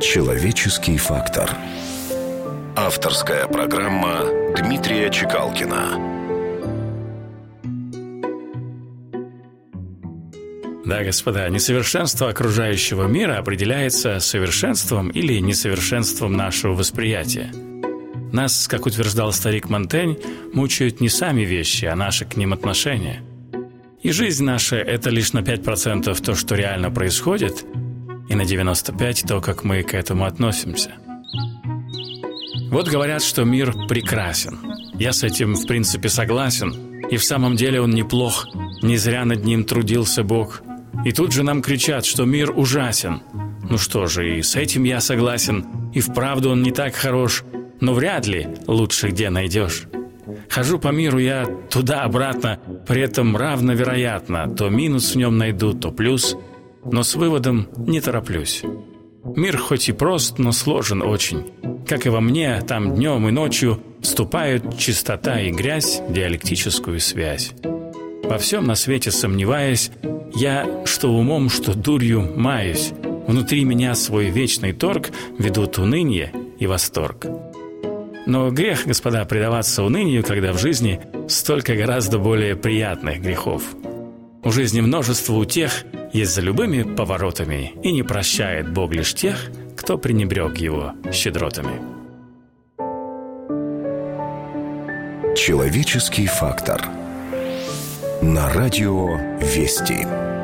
Человеческий фактор. Авторская программа Дмитрия Чекалкина. Да, господа, несовершенство окружающего мира определяется совершенством или несовершенством нашего восприятия. Нас, как утверждал старик Монтень, мучают не сами вещи, а наши к ним отношения. И жизнь наша – это лишь на 5% то, что реально происходит, на 95% то, как мы к этому относимся. Вот говорят, что мир прекрасен. Я с этим, в принципе, согласен. И в самом деле он неплох. Не зря над ним трудился Бог. И тут же нам кричат, что мир ужасен. Ну что же, и с этим я согласен. И вправду он не так хорош. Но вряд ли лучше где найдешь. Хожу по миру я туда-обратно, при этом равновероятно. То минус в нем найду, то плюс. Но с выводом не тороплюсь. Мир хоть и прост, но сложен очень. Как и во мне, там днем и ночью вступают чистота и грязь в диалектическую связь. Во всем на свете сомневаясь, я что умом, что дурью маюсь. Внутри меня свой вечный торг ведут уныние и восторг. Но грех, господа, предаваться унынию, когда в жизни столько гораздо более приятных грехов. У жизни множество утех есть за любыми поворотами, и не прощает Бог лишь тех, кто пренебрег его щедротами. Человеческий фактор. На радио «Вести».